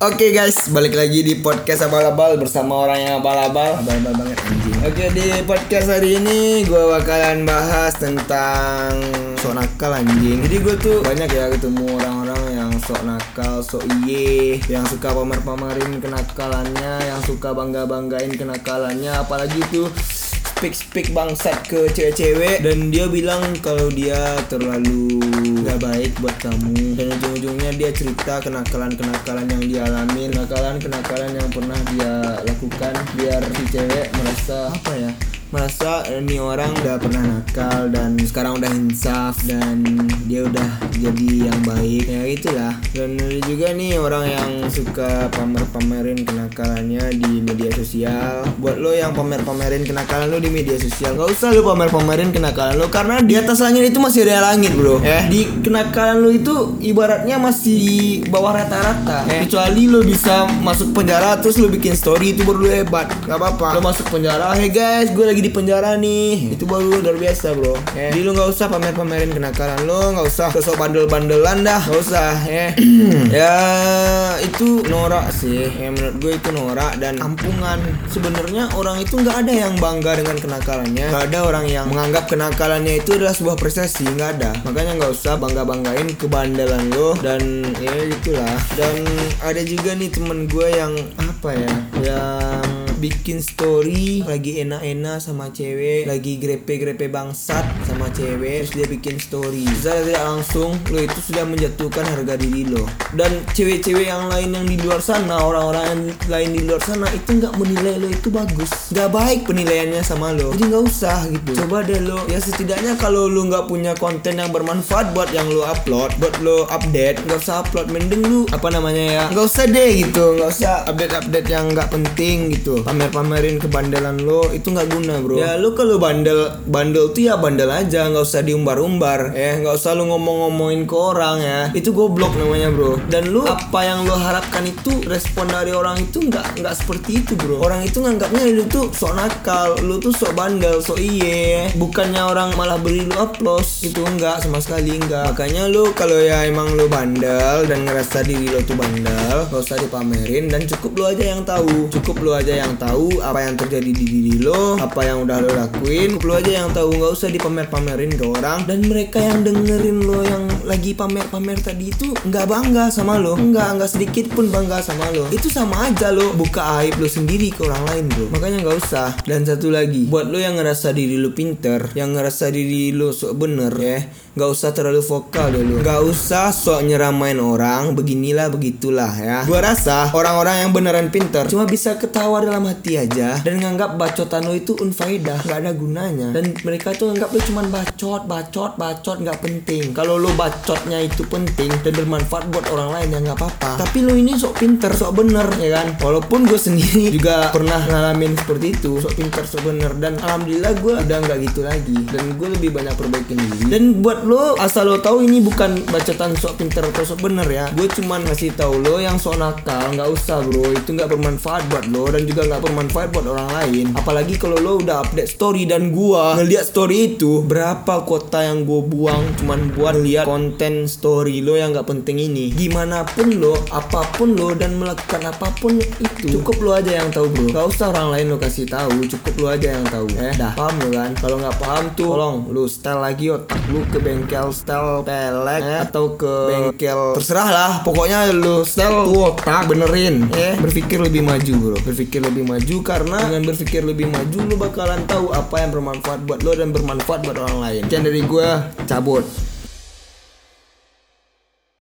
Oke guys, balik lagi di podcast abal-abal bersama orang yang abal-abal. Abal-abal banget anjing. Oke di podcast hari ini gue bakalan bahas tentang sok nakal anjing. Jadi gue tuh banyak ya ketemu orang-orang yang sok nakal, sok iye Yang suka pamer-pamerin kenakalannya, yang suka bangga-banggain kenakalannya. Apalagi tuh speak speak bangsat ke cewek-cewek. Dan dia bilang kalau dia terlalu gak baik buat kamu. Dan ujung-ujungnya dia cerita kenakalan-kenakalan yang dia alami kenakalan-kenakalan yang pernah dia lakukan biar si cewek merasa apa ya merasa ini orang udah pernah nakal dan sekarang udah insaf dan dia udah jadi yang baik. Ya itulah dan ada juga nih orang yang suka pamer-pamerin kenakalannya di media sosial. Buat lo yang pamer-pamerin kenakalan lo di media sosial nggak usah lo pamer-pamerin kenakalan lo karena di atas langit itu masih ada langit bro. Ya. Di kenakalan lo itu ibaratnya masih di bawah rata-rata. Eh, kecuali lo bisa masuk penjara terus lo bikin story itu baru lo hebat. Nggak apa-apa. Lo masuk penjara hey guys gue lagi di penjara nih. Itu baru luar biasa bro. Ya. jadi lu nggak usah pamer-pamerin kenakalan lo nggak usah sosok bandel-bandelan dah. Nggak usah ya ya itu norak sih. Ya menurut gue itu norak dan kampungan sebenarnya orang itu nggak ada yang bangga dengan kenakalannya. Nggak ada orang yang menganggap kenakalannya itu adalah sebuah prestasi nggak ada. Makanya nggak usah bangga-banggain kebandelan lo dan ya itulah. Dan ada juga nih temen gue yang apa ya yang bikin story lagi enak-enak sama cewek lagi grepe-grepe bangsat sama cewek terus dia bikin story. Secara tidak langsung lo itu sudah menjatuhkan harga diri lo. Dan cewek-cewek yang lain yang di luar sana orang-orang yang lain di luar sana itu nggak menilai lo itu bagus. Nggak baik penilaiannya sama lo. Jadi nggak usah gitu. Coba deh lo ya setidaknya kalau lo nggak punya konten yang bermanfaat buat yang lo upload buat lo update nggak usah upload mending lu apa namanya ya nggak usah deh gitu. Nggak usah update-update yang nggak penting gitu pamer-pamerin kebandelan lo itu nggak guna bro. Ya lo kalau bandel bandel tuh ya bandel aja nggak usah diumbar-umbar. Ya nggak usah lo ngomong-ngomongin ke orang ya. Itu goblok namanya bro. Dan lo apa yang lo harapkan itu respon dari orang itu nggak nggak seperti itu bro. Orang itu nganggapnya lo tuh sok nakal lo tuh sok bandel sok iye. Bukannya orang malah beri lo upload itu enggak sama sekali enggak makanya lo kalau ya emang lo bandel dan ngerasa diri lo tuh bandel gak usah dipamerin dan cukup lo aja yang tahu. Cukup lo aja yang tahu apa yang terjadi di diri lo apa yang udah lo lakuin. Lo aja yang tahu nggak usah dipamer-pamerin ke orang. Dan mereka yang dengerin lo yang lagi pamer-pamer tadi itu nggak bangga sama lo. Nggak nggak sedikit pun bangga sama lo. Itu sama aja lo buka aib lo sendiri ke orang lain bro. Makanya nggak usah. Dan satu lagi buat lo yang ngerasa diri lo pinter yang ngerasa diri lo sok bener ya nggak usah terlalu vokal dulu nggak usah sok nyeramain orang beginilah begitulah ya. Gua rasa orang-orang yang beneran pinter cuma bisa ketawa dalam hati aja dan nganggap bacotan lo itu unfaedah nggak ada gunanya. Dan mereka tuh nganggap lo cuman bacot bacot bacot nggak penting. Kalau lo bacotnya itu penting dan bermanfaat buat orang lain ya nggak apa-apa. Tapi lo ini sok pinter sok bener ya kan? Walaupun gue sendiri juga pernah ngalamin seperti itu sok pinter sok bener. Dan alhamdulillah gue udah nggak gitu lagi. Dan gue lebih banyak perbaikin diri. Dan buat lo asal lo tahu ini bukan bacotan sok pinter atau sok bener ya. Gue cuman ngasih tahu lo yang sok nakal nggak usah bro. Itu nggak bermanfaat buat lo dan juga nggak bermanfaat buat orang lain. Apalagi kalau lo udah update story dan gua ngeliat story itu berapa kota yang gue buang cuman buat lihat konten story lo yang nggak penting ini. Gimana pun lo apa pun lo dan melakukan apa pun itu cukup lo aja yang tahu bro. Nggak usah orang lain lo kasih tahu cukup lo aja yang tahu. Eh dah. Paham lo kan? Kalau nggak paham tuh tolong lo style lagi otak lu ke bengkel style pelek eh, atau ke bengkel terserah lah. Pokoknya lu style tuh otak benerin. Ya berpikir lebih maju bro. Berpikir lebih maju karena dengan berpikir lebih maju lu bakalan tahu apa yang bermanfaat buat lo dan bermanfaat buat orang lain. Sekian dari gue cabut